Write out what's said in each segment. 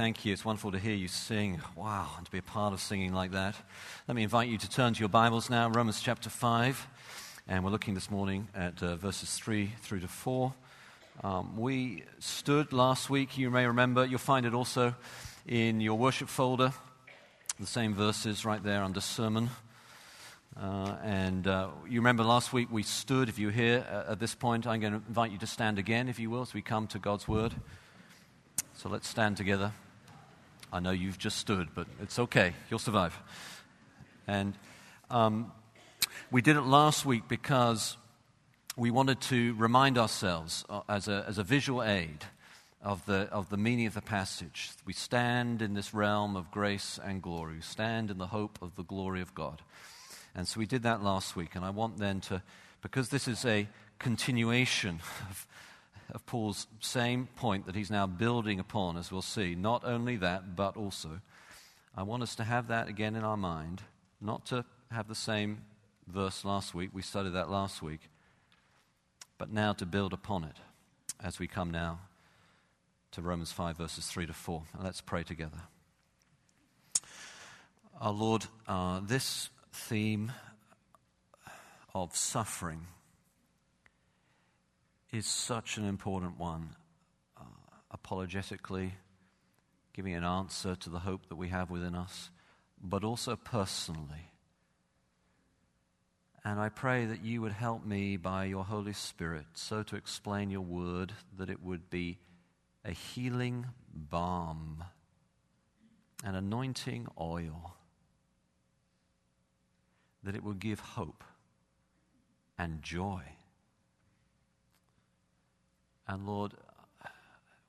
thank you. It's wonderful to hear you sing. Wow, and to be a part of singing like that. Let me invite you to turn to your Bibles now, Romans chapter 5. And we're looking this morning at uh, verses 3 through to 4. Um, we stood last week, you may remember, you'll find it also in your worship folder, the same verses right there under sermon. Uh, and uh, you remember last week we stood. If you're here at this point, I'm going to invite you to stand again, if you will, as we come to God's Word. So let's stand together. I know you've just stood, but it's okay. You'll survive. And um, we did it last week because we wanted to remind ourselves uh, as a, as a visual aid of the, of the meaning of the passage. We stand in this realm of grace and glory. We stand in the hope of the glory of God. And so we did that last week. And I want then to, because this is a continuation of, of Paul's same point that he's now building upon, as we'll see. Not only that, but also, I want us to have that again in our mind, not to have the same verse last week. We studied that last week. But now to build upon it as we come now to Romans 5, verses 3 to 4. let's pray together. Our Lord, uh, this theme of suffering is such an important one. Uh, apologetically, giving an answer to the hope that we have within us, but also personally. And I pray that you would help me by your Holy Spirit so to explain your word that it would be a healing balm, an anointing oil, that it would give hope and joy and Lord,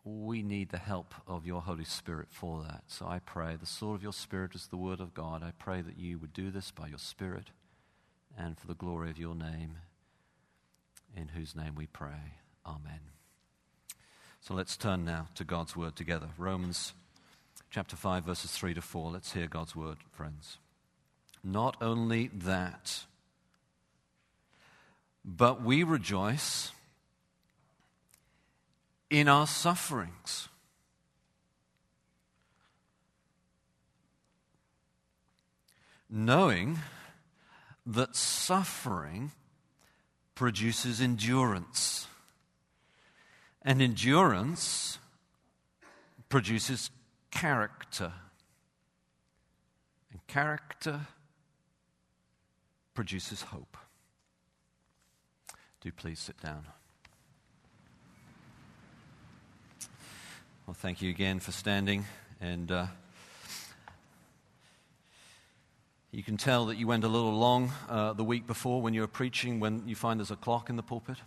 we need the help of your Holy Spirit for that. So I pray, the sword of your Spirit is the word of God. I pray that you would do this by your Spirit and for the glory of your name, in whose name we pray. Amen. So let's turn now to God's word together. Romans chapter 5, verses 3 to 4. Let's hear God's word, friends. Not only that, but we rejoice in our sufferings. Knowing that suffering produces endurance, and endurance produces character, and character produces hope. Do please sit down. Well, thank you again for standing. And uh, you can tell that you went a little long uh, the week before when you were preaching, when you find there's a clock in the pulpit.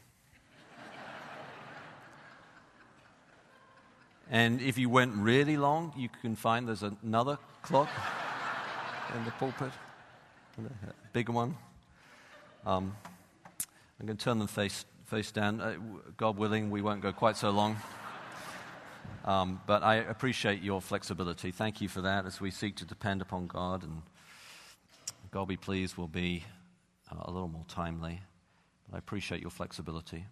and if you went really long, you can find there's another clock in the pulpit, a bigger one. Um, I'm going to turn them face, face down. Uh, God willing, we won't go quite so long. Um, but I appreciate your flexibility. Thank you for that as we seek to depend upon God. And God be pleased, will be uh, a little more timely. But I appreciate your flexibility.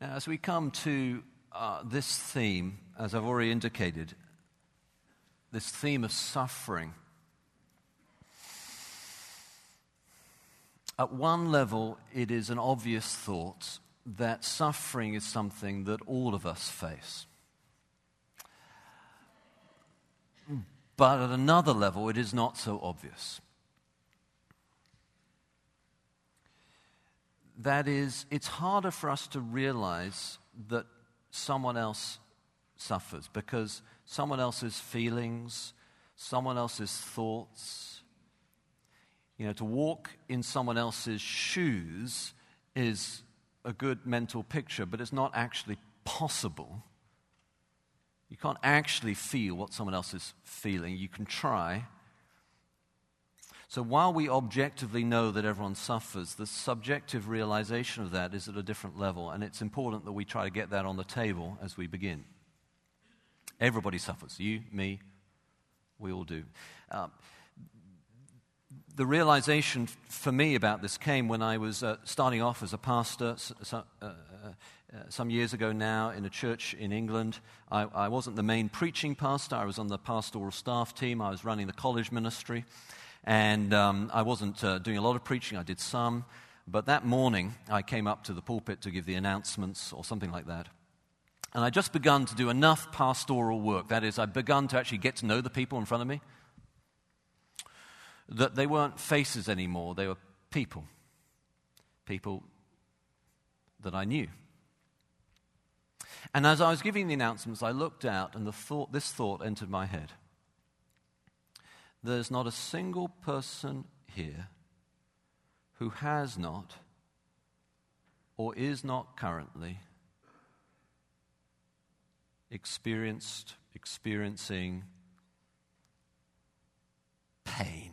Now, as we come to uh, this theme, as I've already indicated, this theme of suffering, at one level, it is an obvious thought that suffering is something that all of us face. But at another level, it is not so obvious. That is, it's harder for us to realize that someone else suffers because someone else's feelings, someone else's thoughts, you know, to walk in someone else's shoes is a good mental picture, but it's not actually possible. You can't actually feel what someone else is feeling. You can try. So while we objectively know that everyone suffers, the subjective realization of that is at a different level, and it's important that we try to get that on the table as we begin. Everybody suffers. You, me, we all do. Um, the realization for me about this came when I was uh, starting off as a pastor so, uh, uh, some years ago now in a church in England. I, I, wasn't the main preaching pastor, I was on the pastoral staff team, I was running the college ministry, and um, I wasn't uh, doing a lot of preaching, I did some. But that morning, I came up to the pulpit to give the announcements or something like that. And I'd just begun to do enough pastoral work. That is, I'd begun to actually get to know the people in front of me that they weren't faces anymore, they were people. People that I knew. And as I was giving the announcements, I looked out and the thought, this thought entered my head. There's not a single person here who has not or is not currently experienced, experiencing pain.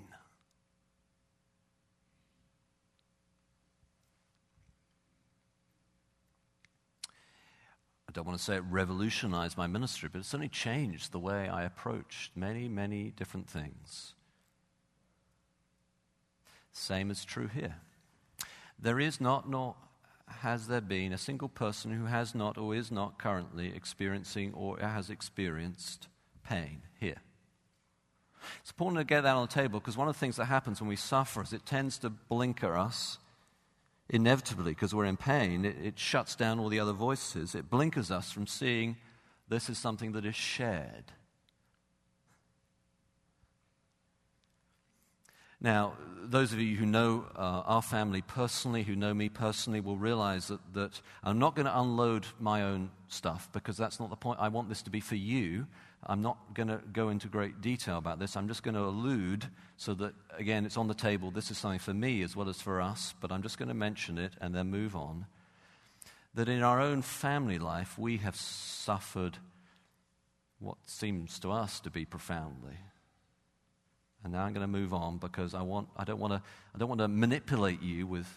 I don't want to say it revolutionized my ministry, but it certainly changed the way I approached many, many different things. Same is true here. There is not, nor has there been, a single person who has not or is not currently experiencing or has experienced pain here. It's important to get that on the table because one of the things that happens when we suffer is it tends to blinker us inevitably, because we're in pain, it, it shuts down all the other voices. It blinkers us from seeing this is something that is shared. Now, those of you who know uh, our family personally, who know me personally, will realize that, that I'm not going to unload my own stuff because that's not the point. I want this to be for you I'm not going to go into great detail about this. I'm just going to allude so that, again, it's on the table. This is something for me as well as for us, but I'm just going to mention it and then move on. That in our own family life, we have suffered what seems to us to be profoundly. And now I'm going to move on because I, want, I, don't want to, I don't want to manipulate you with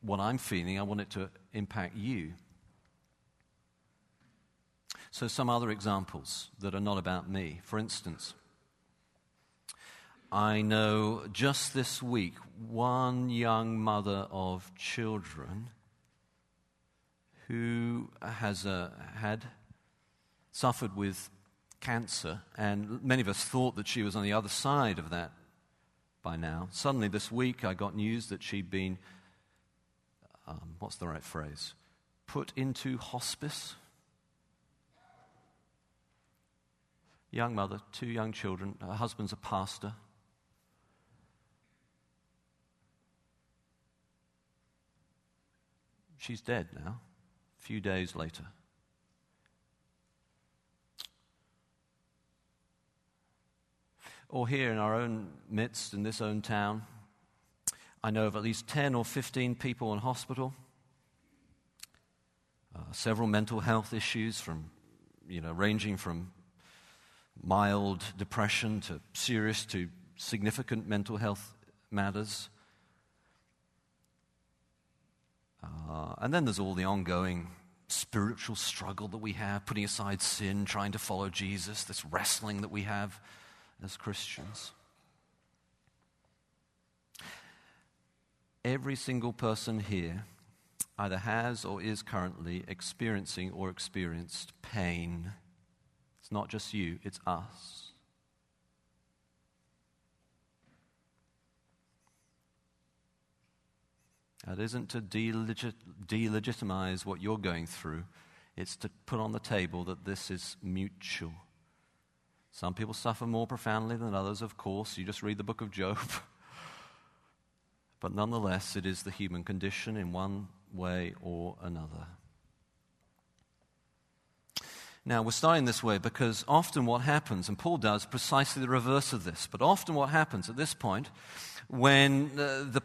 what I'm feeling. I want it to impact you. So, some other examples that are not about me. For instance, I know just this week one young mother of children who has uh, had suffered with cancer, and many of us thought that she was on the other side of that by now. Suddenly, this week, I got news that she'd been, um, what's the right phrase, put into hospice young mother, two young children. Her husband's a pastor. She's dead now, a few days later. Or here in our own midst, in this own town, I know of at least 10 or 15 people in hospital, uh, several mental health issues from, you know, ranging from mild depression to serious to significant mental health matters. Uh, and then there's all the ongoing spiritual struggle that we have, putting aside sin, trying to follow Jesus, this wrestling that we have as Christians. Every single person here either has or is currently experiencing or experienced pain it's not just you, it's us. That isn't to delegit- delegitimize what you're going through, it's to put on the table that this is mutual. Some people suffer more profoundly than others, of course. You just read the book of Job. but nonetheless, it is the human condition in one way or another. Now, we're starting this way because often what happens, and Paul does precisely the reverse of this, but often what happens at this point, when uh, the,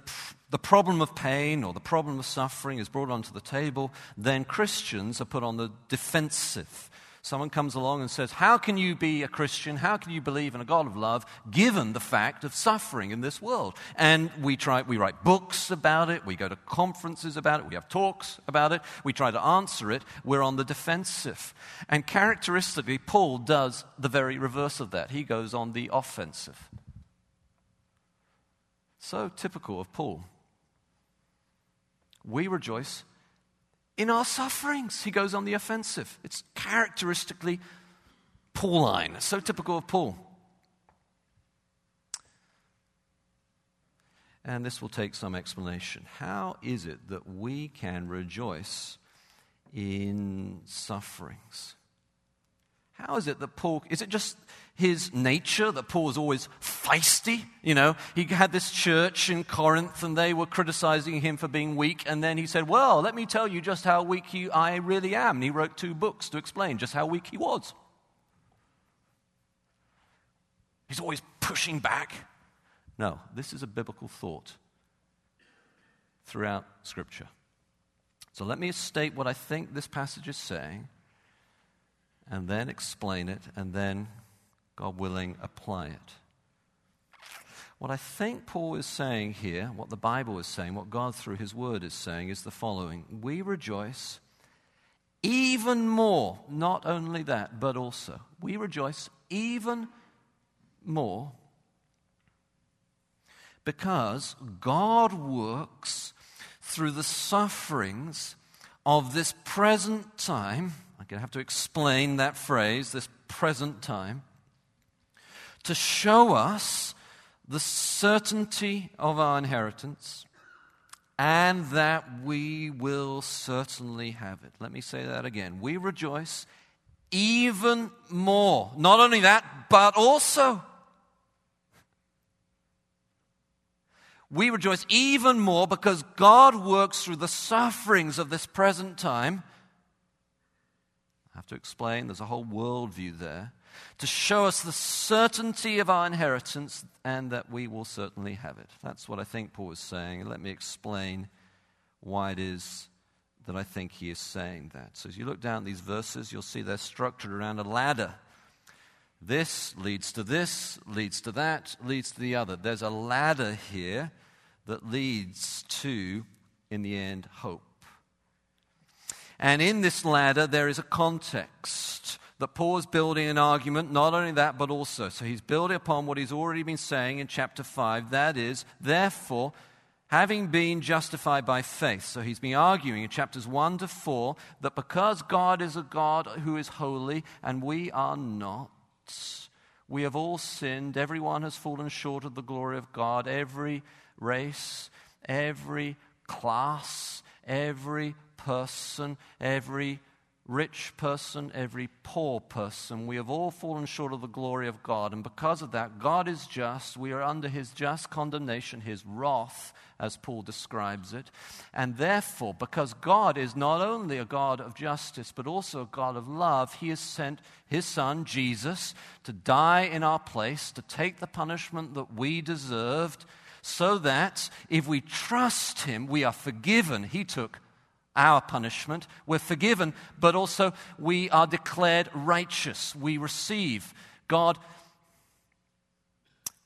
the problem of pain or the problem of suffering is brought onto the table, then Christians are put on the defensive. Someone comes along and says, How can you be a Christian? How can you believe in a God of love given the fact of suffering in this world? And we, try, we write books about it, we go to conferences about it, we have talks about it, we try to answer it. We're on the defensive. And characteristically, Paul does the very reverse of that. He goes on the offensive. So typical of Paul. We rejoice in our sufferings. He goes on the offensive. It's characteristically Pauline, so typical of Paul. And this will take some explanation. How is it that we can rejoice in sufferings? How is it that Paul, is it just his nature that Paul was always feisty? You know, he had this church in Corinth and they were criticizing him for being weak. And then he said, Well, let me tell you just how weak he, I really am. And he wrote two books to explain just how weak he was. He's always pushing back. No, this is a biblical thought throughout Scripture. So let me state what I think this passage is saying and then explain it, and then, God willing, apply it. What I think Paul is saying here, what the Bible is saying, what God through his word is saying, is the following We rejoice even more, not only that, but also, we rejoice even more because God works through the sufferings of this present time I'm going to have to explain that phrase, this present time, to show us the certainty of our inheritance and that we will certainly have it. Let me say that again. We rejoice even more. Not only that, but also. We rejoice even more because God works through the sufferings of this present time have to explain, there's a whole worldview there, to show us the certainty of our inheritance and that we will certainly have it. That's what I think Paul is saying. Let me explain why it is that I think he is saying that. So as you look down these verses, you'll see they're structured around a ladder. This leads to this, leads to that, leads to the other. There's a ladder here that leads to, in the end, hope. And in this ladder, there is a context that Paul is building an argument, not only that, but also. So he's building upon what he's already been saying in chapter 5. That is, therefore, having been justified by faith. So he's been arguing in chapters 1 to 4 that because God is a God who is holy and we are not, we have all sinned. Everyone has fallen short of the glory of God. Every race, every class, every person, every rich person, every poor person. We have all fallen short of the glory of God. And because of that, God is just. We are under his just condemnation, his wrath, as Paul describes it. And therefore, because God is not only a God of justice, but also a God of love, he has sent his son, Jesus, to die in our place, to take the punishment that we deserved, so that if we trust him, we are forgiven. He took our punishment. We're forgiven, but also we are declared righteous. We receive. God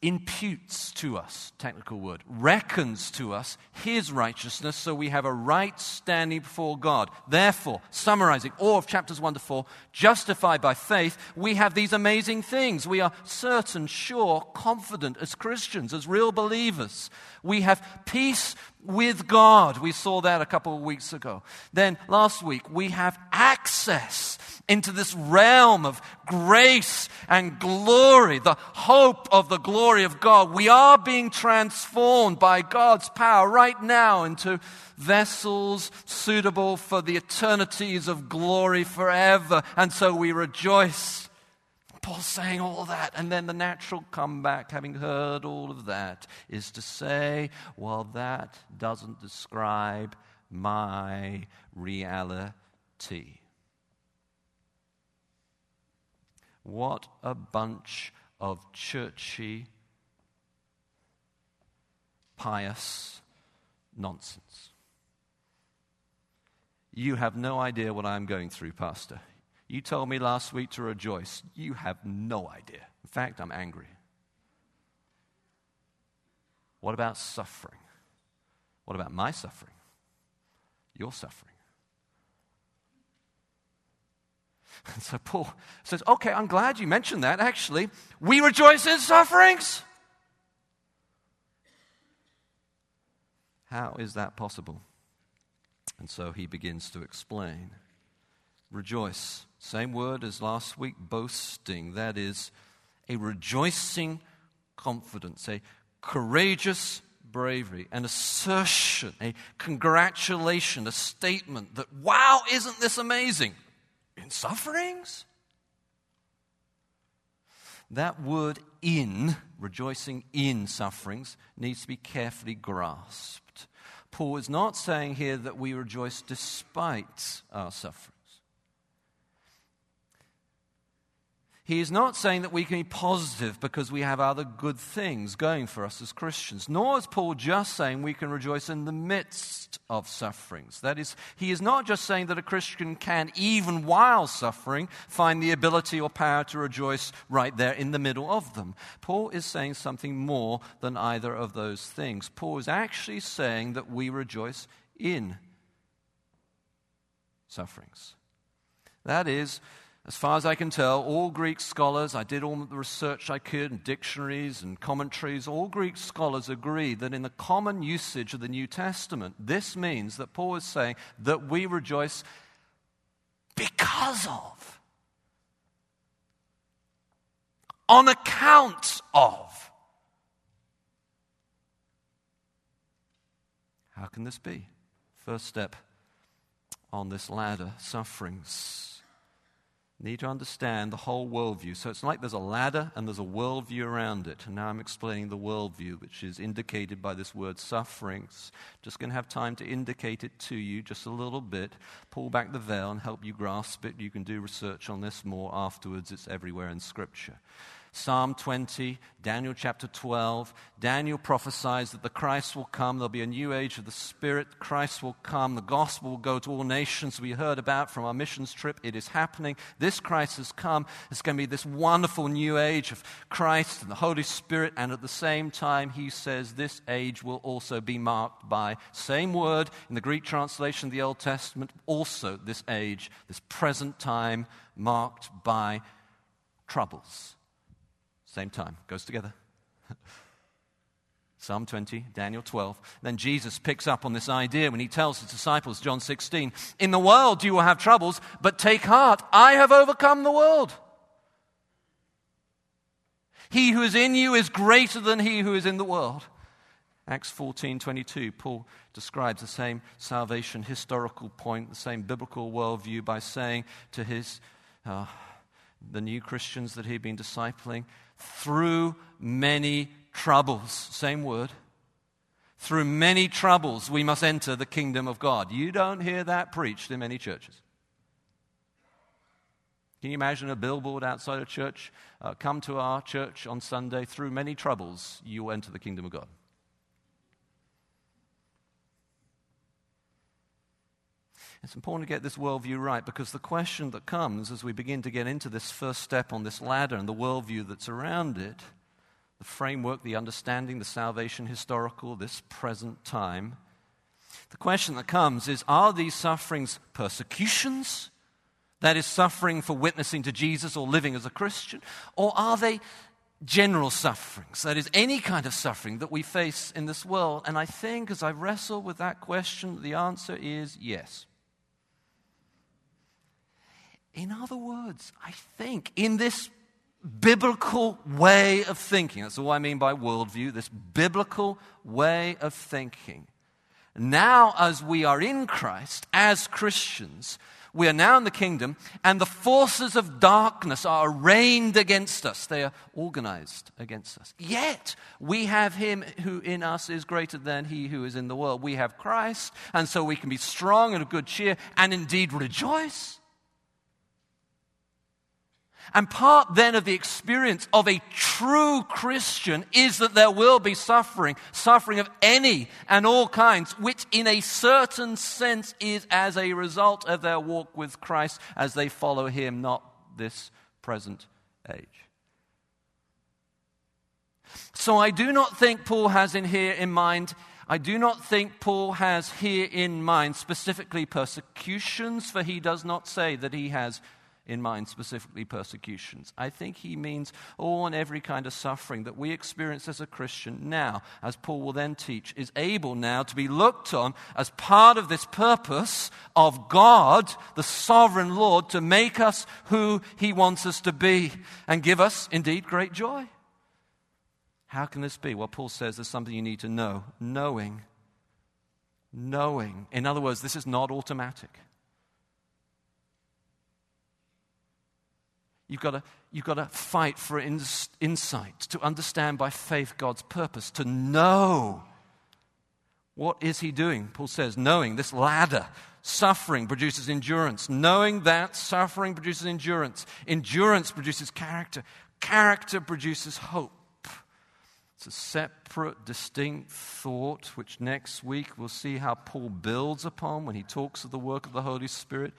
imputes to us, technical word, reckons to us his righteousness, so we have a right standing before God. Therefore, summarizing all of chapters 1 to 4, justified by faith, we have these amazing things. We are certain, sure, confident as Christians, as real believers. We have peace with God. We saw that a couple of weeks ago. Then last week, we have access into this realm of grace and glory, the hope of the glory of God. We are being transformed by God's power right now into vessels suitable for the eternities of glory forever. And so we rejoice. Paul's saying all that. And then the natural comeback, having heard all of that, is to say, well, that doesn't describe my reality. What a bunch of churchy, pious nonsense. You have no idea what I'm going through, Pastor. You told me last week to rejoice. You have no idea. In fact, I'm angry. What about suffering? What about my suffering? Your suffering. And so Paul says, Okay, I'm glad you mentioned that. Actually, we rejoice in sufferings. How is that possible? And so he begins to explain. Rejoice. Same word as last week, boasting. That is a rejoicing confidence, a courageous bravery, an assertion, a congratulation, a statement that, wow, isn't this amazing? In sufferings? That word in, rejoicing in sufferings, needs to be carefully grasped. Paul is not saying here that we rejoice despite our suffering. He is not saying that we can be positive because we have other good things going for us as Christians, nor is Paul just saying we can rejoice in the midst of sufferings. That is, he is not just saying that a Christian can, even while suffering, find the ability or power to rejoice right there in the middle of them. Paul is saying something more than either of those things. Paul is actually saying that we rejoice in sufferings. That is, as far as I can tell, all Greek scholars, I did all the research I could, and dictionaries and commentaries, all Greek scholars agree that in the common usage of the New Testament, this means that Paul is saying that we rejoice because of, on account of. How can this be? First step on this ladder sufferings need to understand the whole worldview. So it's like there's a ladder and there's a worldview around it. And now I'm explaining the worldview, which is indicated by this word sufferings. Just going to have time to indicate it to you just a little bit, pull back the veil and help you grasp it. You can do research on this more afterwards, it's everywhere in Scripture. Psalm 20, Daniel chapter 12. Daniel prophesies that the Christ will come. There'll be a new age of the Spirit. Christ will come. The gospel will go to all nations. We heard about from our missions trip. It is happening. This Christ has come. It's going to be this wonderful new age of Christ and the Holy Spirit. And at the same time, he says this age will also be marked by, same word in the Greek translation of the Old Testament, also this age, this present time marked by troubles same time, goes together. Psalm 20, Daniel 12. Then Jesus picks up on this idea when he tells his disciples, John 16, In the world you will have troubles, but take heart, I have overcome the world. He who is in you is greater than he who is in the world. Acts 14, 22, Paul describes the same salvation historical point, the same biblical worldview by saying to his, uh, the new Christians that he'd been discipling, through many troubles. Same word. Through many troubles, we must enter the kingdom of God. You don't hear that preached in many churches. Can you imagine a billboard outside a church? Uh, come to our church on Sunday. Through many troubles, you will enter the kingdom of God. It's important to get this worldview right because the question that comes as we begin to get into this first step on this ladder and the worldview that's around it, the framework, the understanding, the salvation historical, this present time, the question that comes is are these sufferings persecutions? That is, suffering for witnessing to Jesus or living as a Christian? Or are they general sufferings? That is, any kind of suffering that we face in this world? And I think as I wrestle with that question, the answer is yes. In other words, I think in this biblical way of thinking, that's all I mean by worldview, this biblical way of thinking. Now, as we are in Christ, as Christians, we are now in the kingdom, and the forces of darkness are arraigned against us. They are organized against us. Yet, we have Him who in us is greater than He who is in the world. We have Christ, and so we can be strong and of good cheer, and indeed rejoice. And part then of the experience of a true Christian is that there will be suffering, suffering of any and all kinds, which in a certain sense is as a result of their walk with Christ as they follow Him, not this present age. So I do not think Paul has in here in mind, I do not think Paul has here in mind specifically persecutions, for he does not say that he has in mind, specifically persecutions. I think he means all and every kind of suffering that we experience as a Christian now, as Paul will then teach, is able now to be looked on as part of this purpose of God, the sovereign Lord, to make us who he wants us to be and give us, indeed, great joy. How can this be? Well, Paul says there's something you need to know. Knowing. Knowing. In other words, this is not automatic. You've got to, you've got to fight for ins- insight, to understand by faith God's purpose, to know. What is he doing? Paul says, knowing this ladder. Suffering produces endurance. Knowing that suffering produces endurance. Endurance produces character. Character produces hope. It's a separate, distinct thought, which next week we'll see how Paul builds upon when he talks of the work of the Holy Spirit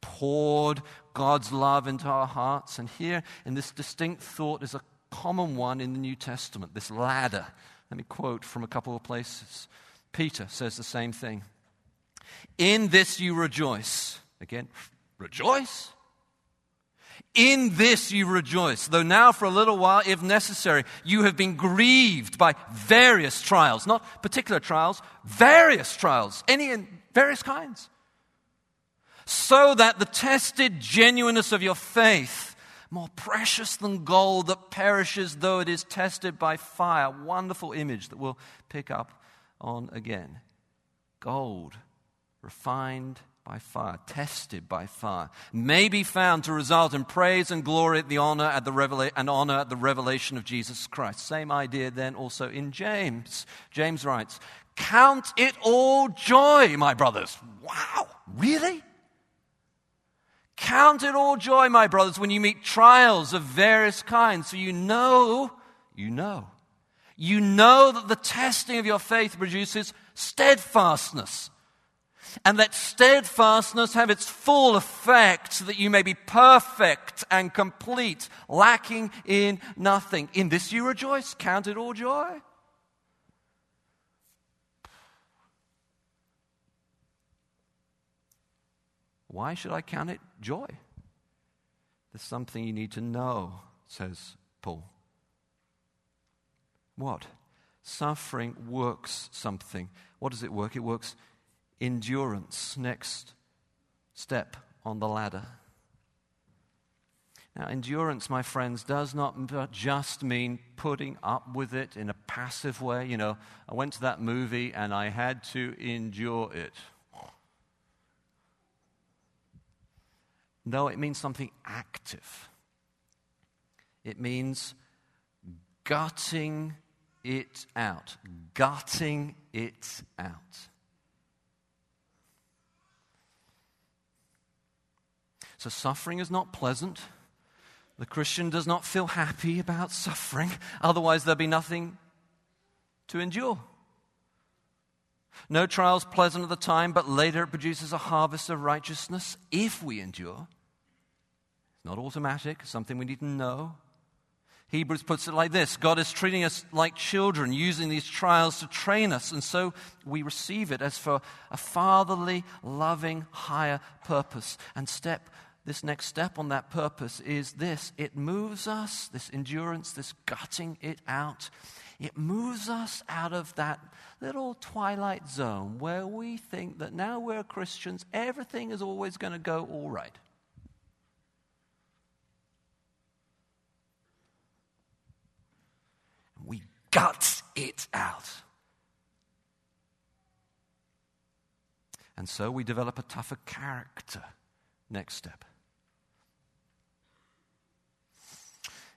poured God's love into our hearts. And here, in this distinct thought, is a common one in the New Testament this ladder. Let me quote from a couple of places. Peter says the same thing. In this you rejoice. Again, rejoice? In this you rejoice, though now for a little while, if necessary, you have been grieved by various trials, not particular trials, various trials, any and various kinds so that the tested genuineness of your faith, more precious than gold that perishes though it is tested by fire, wonderful image that we'll pick up on again. Gold, refined by fire, tested by fire, may be found to result in praise and glory at the honor at the revela- and honor at the revelation of Jesus Christ. Same idea then also in James. James writes, Count it all joy, my brothers. Wow, really? Count it all joy, my brothers, when you meet trials of various kinds. So you know, you know, you know that the testing of your faith produces steadfastness. And let steadfastness have its full effect so that you may be perfect and complete, lacking in nothing. In this you rejoice. Count it all joy. Why should I count it joy? There's something you need to know, says Paul. What? Suffering works something. What does it work? It works endurance. Next step on the ladder. Now, endurance, my friends, does not uh, just mean putting up with it in a passive way. You know, I went to that movie and I had to endure it. No, it means something active. It means gutting it out, gutting it out. So, suffering is not pleasant. The Christian does not feel happy about suffering, otherwise, there'll be nothing to endure. No trial is pleasant at the time, but later it produces a harvest of righteousness if we endure. Not automatic, something we need to know. Hebrews puts it like this God is treating us like children, using these trials to train us, and so we receive it as for a fatherly, loving, higher purpose. And step, this next step on that purpose is this it moves us, this endurance, this gutting it out, it moves us out of that little twilight zone where we think that now we're Christians, everything is always going to go all right. Guts it out. And so we develop a tougher character. Next step.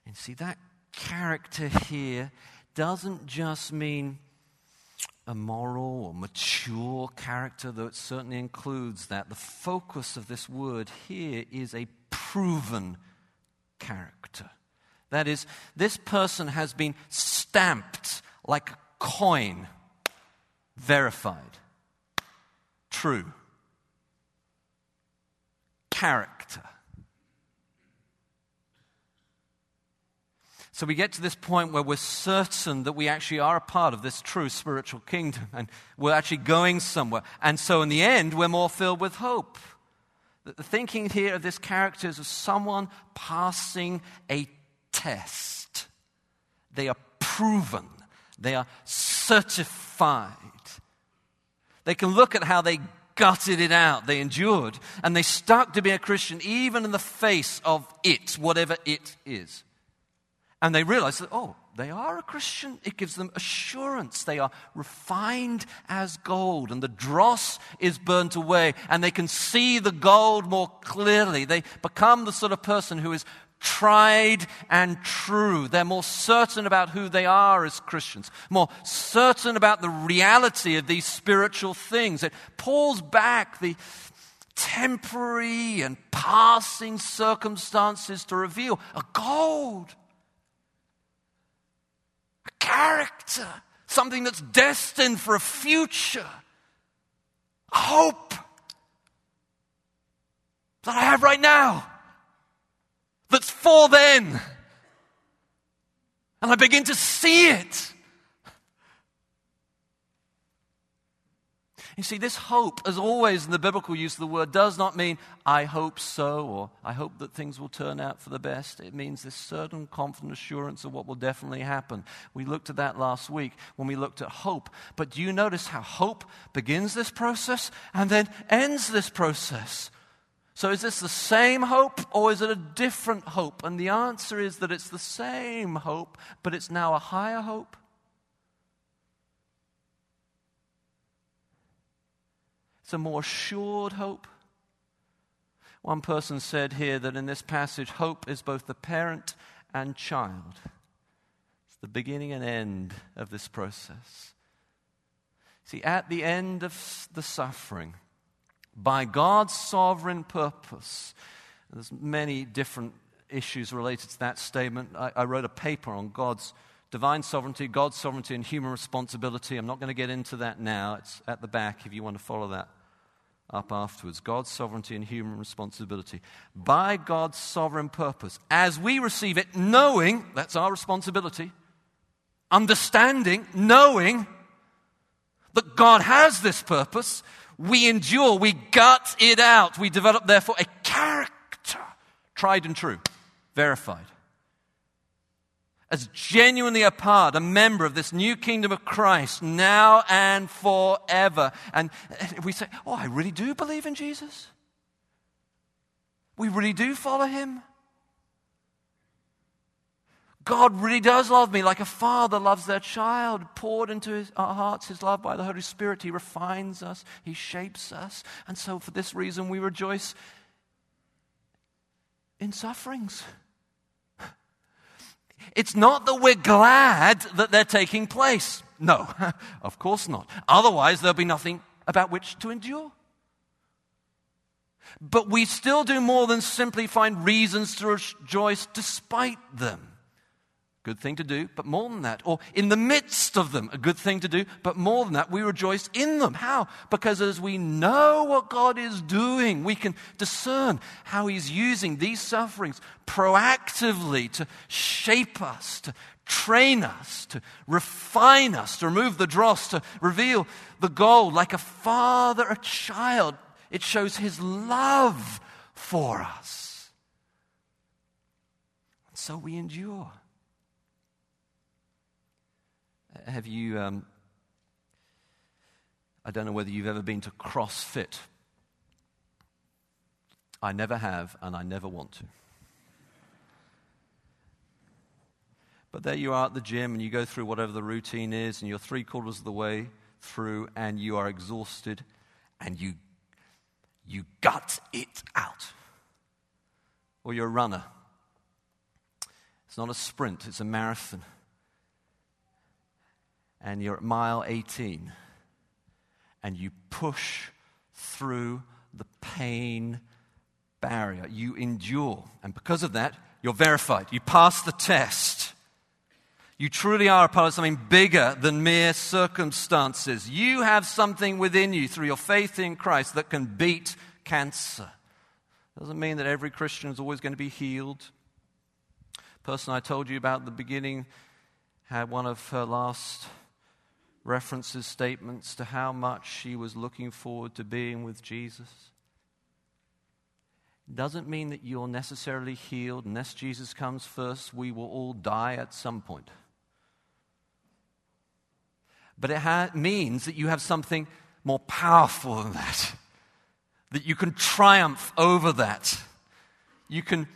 And see, that character here doesn't just mean a moral or mature character, though it certainly includes that. The focus of this word here is a proven character. That is, this person has been stamped like a coin, verified, true, character. So we get to this point where we're certain that we actually are a part of this true spiritual kingdom and we're actually going somewhere. And so in the end, we're more filled with hope. The thinking here of this character is of someone passing a test. They are proven, they are certified. They can look at how they gutted it out, they endured, and they stuck to be a Christian even in the face of it, whatever it is. And they realize that, oh, they are a Christian. It gives them assurance. They are refined as gold, and the dross is burnt away, and they can see the gold more clearly. They become the sort of person who is tried and true. They're more certain about who they are as Christians, more certain about the reality of these spiritual things. It pulls back the temporary and passing circumstances to reveal a gold a character, something that's destined for a future, a hope that I have right now, that's for then. And I begin to see it. You see, this hope, as always in the biblical use of the word, does not mean I hope so or I hope that things will turn out for the best. It means this certain confident assurance of what will definitely happen. We looked at that last week when we looked at hope. But do you notice how hope begins this process and then ends this process? So, is this the same hope or is it a different hope? And the answer is that it's the same hope, but it's now a higher hope. It's a more assured hope. One person said here that in this passage, hope is both the parent and child. It's the beginning and end of this process. See, at the end of the suffering, by God's sovereign purpose, there's many different issues related to that statement. I, I wrote a paper on God's divine sovereignty, God's sovereignty, and human responsibility. I'm not going to get into that now. It's at the back if you want to follow that up afterwards God's sovereignty and human responsibility. By God's sovereign purpose, as we receive it, knowing that's our responsibility, understanding, knowing that God has this purpose, we endure, we gut it out, we develop, therefore, a character, tried and true, verified as genuinely a part, a member of this new kingdom of Christ now and forever. And we say, Oh, I really do believe in Jesus. We really do follow him. God really does love me like a father loves their child, poured into his, our hearts his love by the Holy Spirit. He refines us, he shapes us. And so, for this reason, we rejoice in sufferings. It's not that we're glad that they're taking place. No, of course not. Otherwise, there'll be nothing about which to endure. But we still do more than simply find reasons to rejoice despite them. Good thing to do, but more than that. Or in the midst of them, a good thing to do, but more than that, we rejoice in them. How? Because as we know what God is doing, we can discern how He's using these sufferings proactively to shape us, to train us, to refine us, to remove the dross, to reveal the gold. Like a father, a child, it shows His love for us. And so we endure. Have you, um, I don't know whether you've ever been to CrossFit. I never have, and I never want to. But there you are at the gym, and you go through whatever the routine is, and you're three quarters of the way through, and you are exhausted, and you, you gut it out. Or you're a runner. It's not a sprint, it's a marathon and you're at mile 18 and you push through the pain barrier. You endure. And because of that, you're verified. You pass the test. You truly are a part of something bigger than mere circumstances. You have something within you through your faith in Christ that can beat cancer. Doesn't mean that every Christian is always going to be healed. The person I told you about at the beginning had one of her last references statements to how much she was looking forward to being with Jesus. doesn't mean that you're necessarily healed. Unless Jesus comes first, we will all die at some point. But it ha- means that you have something more powerful than that, that you can triumph over that. You can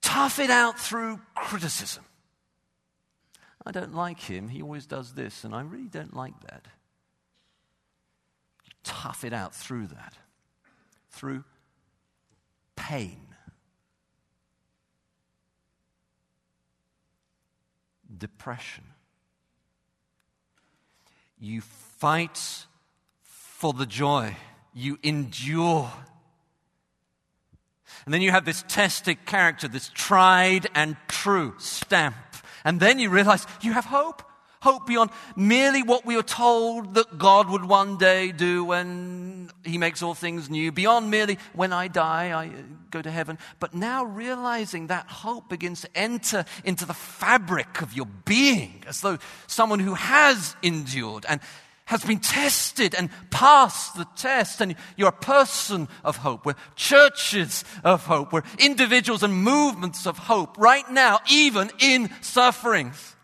tough it out through criticism. I don't like him. He always does this, and I really don't like that. Tough it out through that, through pain. Depression. You fight for the joy. You endure. And then you have this tested character, this tried and true stamp. And then you realize you have hope. Hope beyond merely what we are told that God would one day do when He makes all things new, beyond merely when I die, I uh, go to heaven. But now realizing that hope begins to enter into the fabric of your being, as though someone who has endured and has been tested and passed the test, and you're a person of hope. We're churches of hope. We're individuals and movements of hope right now, even in sufferings.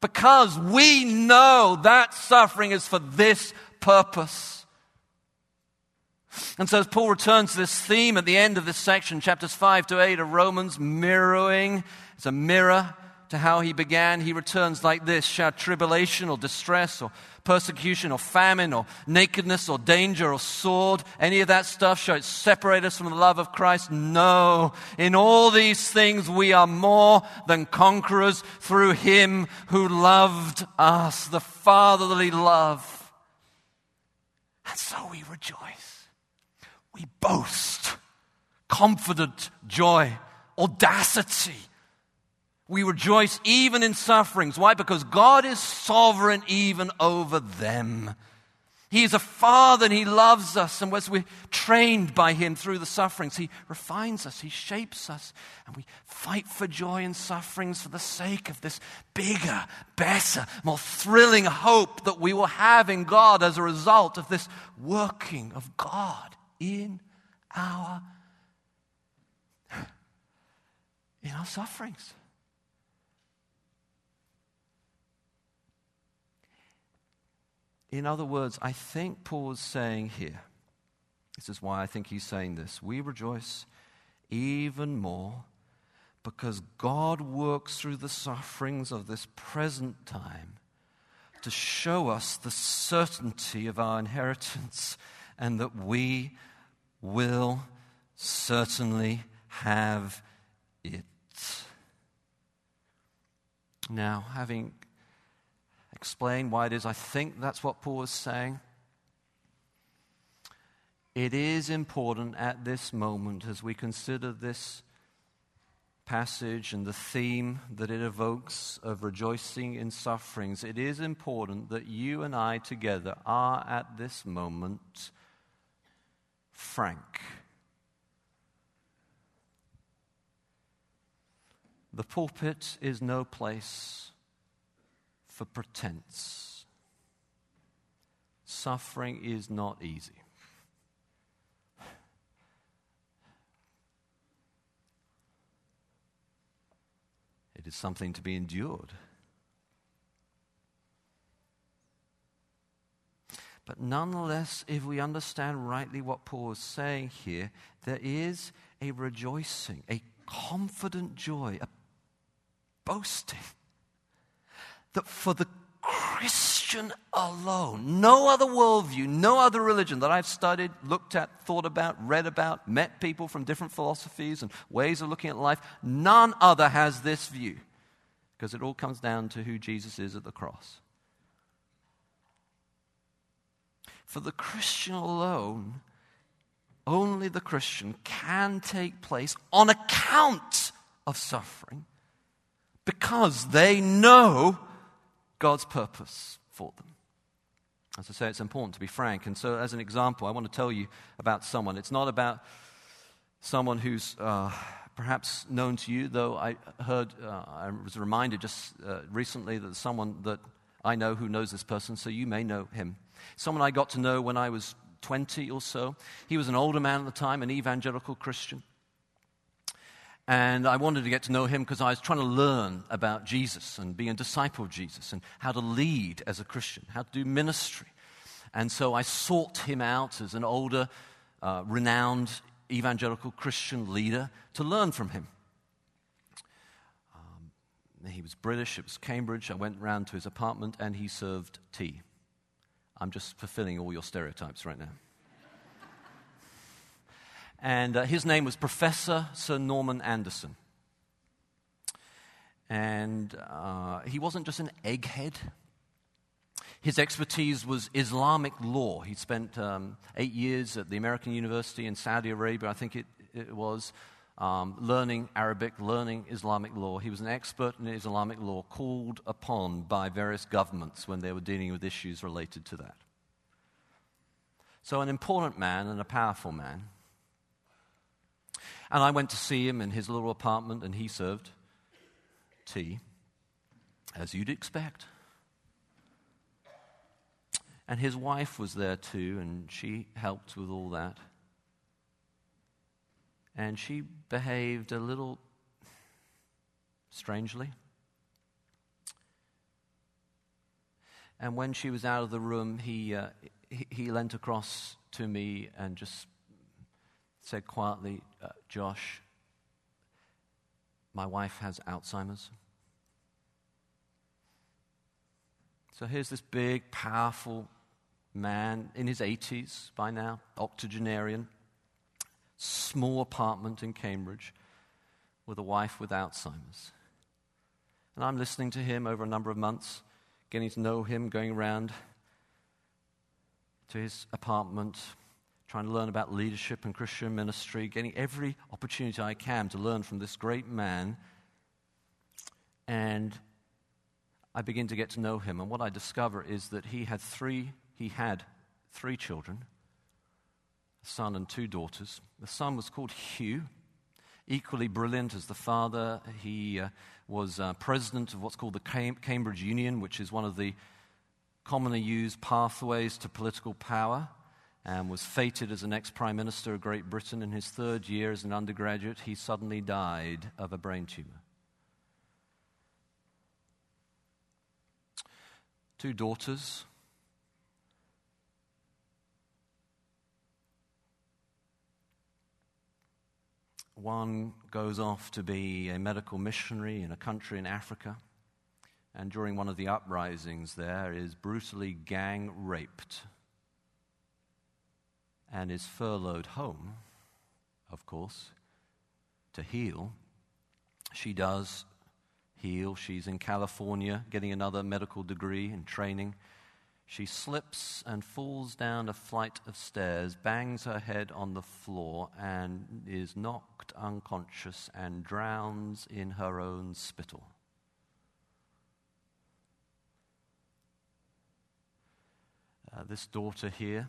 Because we know that suffering is for this purpose. And so, as Paul returns to this theme at the end of this section, chapters 5 to 8 of Romans, mirroring, it's a mirror to how he began, he returns like this Shall tribulation or distress or persecution or famine or nakedness or danger or sword, any of that stuff, shall it separate us from the love of Christ? No. In all these things, we are more than conquerors through him who loved us, the fatherly love. And so we rejoice. We boast, confident joy, audacity we rejoice even in sufferings. Why? Because God is sovereign even over them. He is a father and he loves us. And as we're trained by him through the sufferings, he refines us, he shapes us. And we fight for joy in sufferings for the sake of this bigger, better, more thrilling hope that we will have in God as a result of this working of God in our, in our sufferings. In other words, I think Paul is saying here, this is why I think he's saying this. We rejoice even more because God works through the sufferings of this present time to show us the certainty of our inheritance and that we will certainly have it. Now, having explain why it is I think that's what Paul is saying. It is important at this moment as we consider this passage and the theme that it evokes of rejoicing in sufferings, it is important that you and I together are at this moment frank. The pulpit is no place for pretense. Suffering is not easy. It is something to be endured. But nonetheless, if we understand rightly what Paul is saying here, there is a rejoicing, a confident joy, a boasting that for the Christian alone, no other worldview, no other religion that I've studied, looked at, thought about, read about, met people from different philosophies and ways of looking at life, none other has this view. Because it all comes down to who Jesus is at the cross. For the Christian alone, only the Christian can take place on account of suffering because they know God's purpose for them. As I say, it's important to be frank. And so, as an example, I want to tell you about someone. It's not about someone who's uh, perhaps known to you, though I heard, uh, I was reminded just uh, recently that someone that I know who knows this person, so you may know him. Someone I got to know when I was 20 or so. He was an older man at the time, an evangelical Christian. And I wanted to get to know him because I was trying to learn about Jesus and being a disciple of Jesus and how to lead as a Christian, how to do ministry. And so I sought him out as an older, uh, renowned evangelical Christian leader to learn from him. Um, he was British, it was Cambridge. I went round to his apartment and he served tea. I'm just fulfilling all your stereotypes right now. And uh, his name was Professor Sir Norman Anderson. And uh, he wasn't just an egghead. His expertise was Islamic law. He spent um, eight years at the American University in Saudi Arabia, I think it, it was, um, learning Arabic, learning Islamic law. He was an expert in Islamic law called upon by various governments when they were dealing with issues related to that. So, an important man and a powerful man. And I went to see him in his little apartment, and he served tea, as you'd expect. And his wife was there too, and she helped with all that. And she behaved a little strangely. And when she was out of the room, he, uh, he, he, leant across to me and just said quietly, uh, Josh, my wife has Alzheimer's. So here's this big, powerful man in his 80s by now, octogenarian, small apartment in Cambridge with a wife with Alzheimer's. And I'm listening to him over a number of months, getting to know him, going around to his apartment, trying to learn about leadership and Christian ministry, getting every opportunity I can to learn from this great man. And I begin to get to know him. And what I discover is that he had three he had three children a son and two daughters. The son was called Hugh, equally brilliant as the father. He uh, was uh, president of what's called the Cam- Cambridge Union, which is one of the commonly used pathways to political power, and was fated as the next prime minister of Great Britain. In his third year as an undergraduate, he suddenly died of a brain tumor. Two daughters, One goes off to be a medical missionary in a country in Africa, and during one of the uprisings there is brutally gang raped and is furloughed home, of course, to heal. She does heal. She's in California getting another medical degree and training. She slips and falls down a flight of stairs, bangs her head on the floor, and is knocked unconscious and drowns in her own spittle. Uh, this daughter here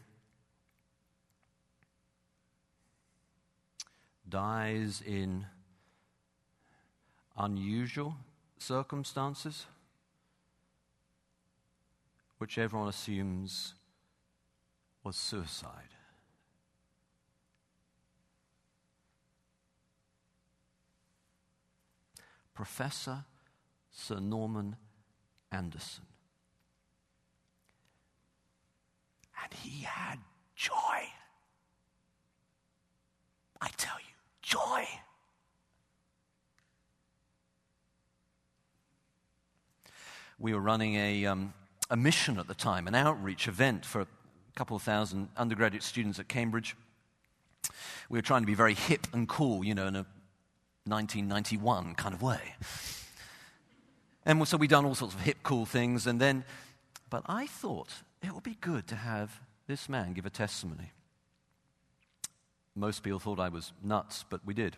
dies in unusual circumstances which everyone assumes was suicide. Professor Sir Norman Anderson. And he had joy. I tell you, joy. We were running a, um, a mission at the time, an outreach event for a couple of thousand undergraduate students at Cambridge. We were trying to be very hip and cool, you know, in a 1991 kind of way. And so we'd done all sorts of hip, cool things. And then, but I thought it would be good to have this man give a testimony. Most people thought I was nuts, but we did.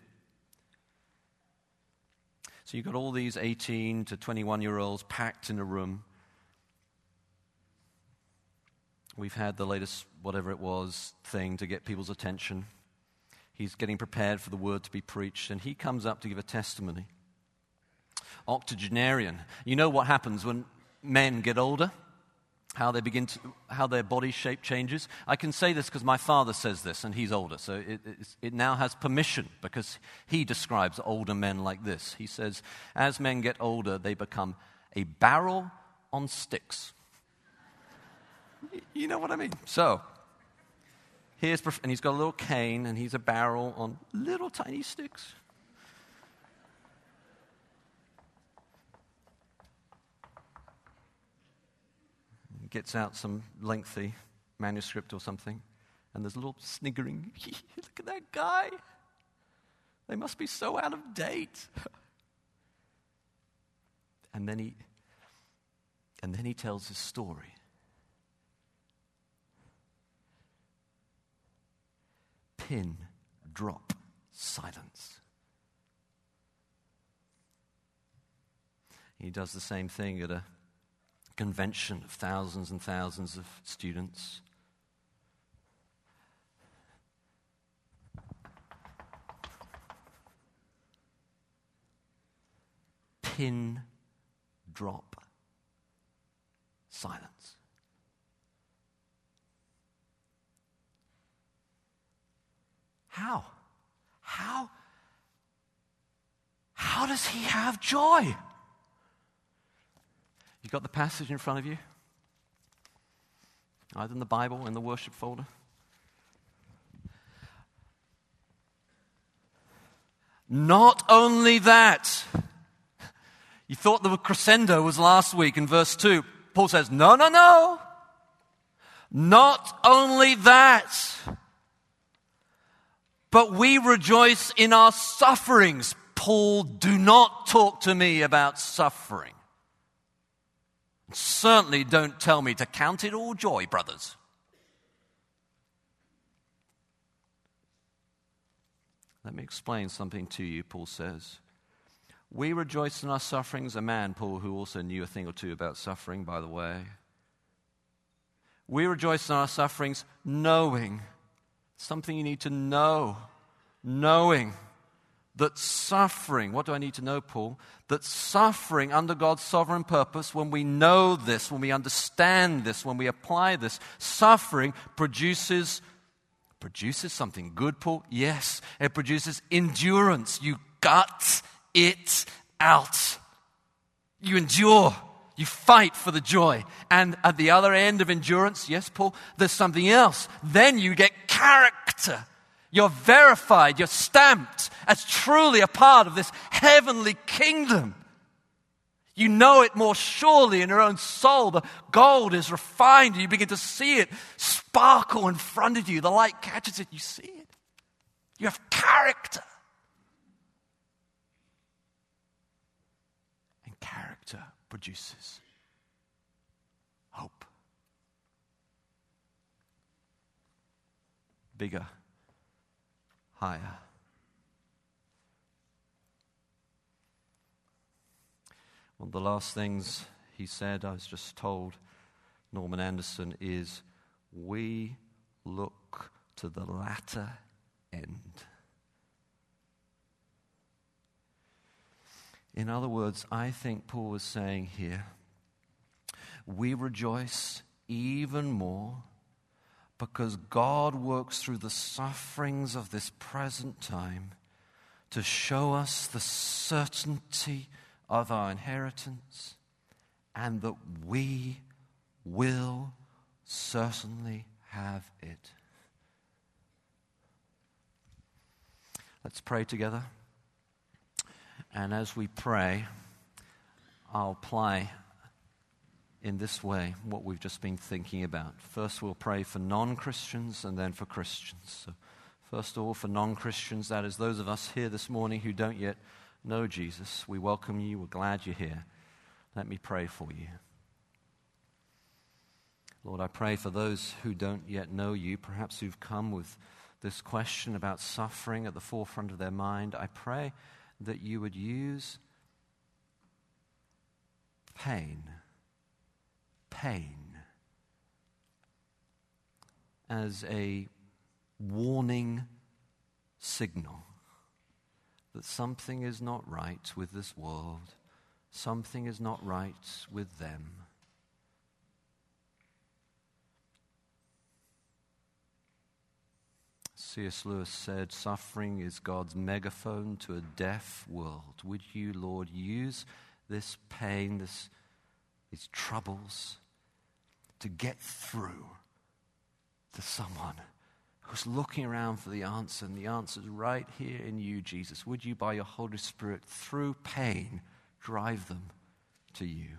So you've got all these 18 to 21 year olds packed in a room. We've had the latest, whatever it was, thing to get people's attention. He's getting prepared for the word to be preached, and he comes up to give a testimony. Octogenarian. You know what happens when men get older? How they begin to, how their body shape changes. I can say this because my father says this, and he's older, so it, it, now has permission because he describes older men like this. He says, as men get older, they become a barrel on sticks. you know what I mean? So, here's, and he's got a little cane, and he's a barrel on little tiny sticks. Gets out some lengthy manuscript or something, and there's a little sniggering. Look at that guy. They must be so out of date. and then he and then he tells his story. Pin, drop, silence. He does the same thing at a convention of thousands and thousands of students. Pin drop silence. How? How? How does he have joy? You got the passage in front of you? Either in the Bible in the worship folder. Not only that, you thought the crescendo was last week in verse 2. Paul says, No, no, no. Not only that, but we rejoice in our sufferings. Paul, do not talk to me about suffering. Certainly don't tell me to count it all joy, brothers. Let me explain something to you, Paul says. We rejoice in our sufferings. A man, Paul, who also knew a thing or two about suffering, by the way. We rejoice in our sufferings knowing something you need to know. Knowing that suffering, what do I need to know, Paul? That suffering under God's sovereign purpose, when we know this, when we understand this, when we apply this, suffering produces produces something good, Paul? Yes, it produces endurance. You gut it out. You endure. You fight for the joy. And at the other end of endurance, yes, Paul, there's something else. Then you get character. You're verified, you're stamped as truly a part of this heavenly kingdom. You know it more surely in your own soul. The gold is refined, you begin to see it sparkle in front of you. The light catches it, you see it. You have character. And character produces hope. Bigger higher. One of the last things he said, I was just told, Norman Anderson, is we look to the latter end. In other words, I think Paul was saying here, we rejoice even more because God works through the sufferings of this present time to show us the certainty of our inheritance and that we will certainly have it. Let's pray together. And as we pray, I'll apply in this way what we've just been thinking about. First, we'll pray for non Christians and then for Christians. So, first of all, for non Christians, that is those of us here this morning who don't yet know Jesus. We welcome you. We're glad you're here. Let me pray for you. Lord, I pray for those who don't yet know you, perhaps who've come with this question about suffering at the forefront of their mind. I pray that you would use pain pain as a warning signal that something is not right with this world, something is not right with them. C.S. Lewis said, Suffering is God's megaphone to a deaf world. Would you, Lord, use this pain, this, these troubles, to get through to someone who's looking around for the answer, and the answer's right here in you, Jesus? Would you, by your Holy Spirit, through pain, drive them to you?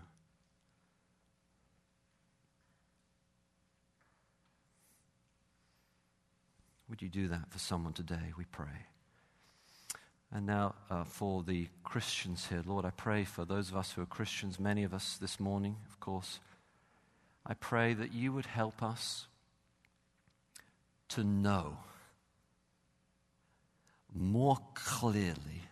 Would you do that for someone today? We pray. And now, uh, for the Christians here, Lord, I pray for those of us who are Christians, many of us this morning, of course. I pray that you would help us to know more clearly,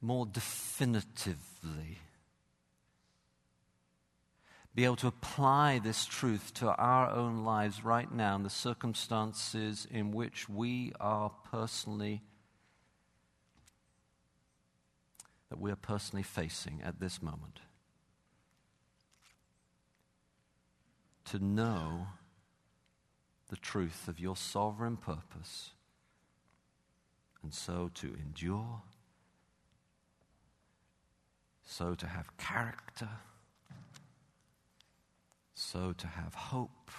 more definitively be able to apply this truth to our own lives right now in the circumstances in which we are personally that we are personally facing at this moment to know the truth of your sovereign purpose and so to endure so to have character so to have hope,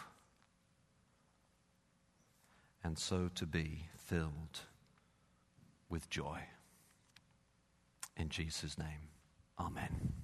and so to be filled with joy. In Jesus' name, Amen.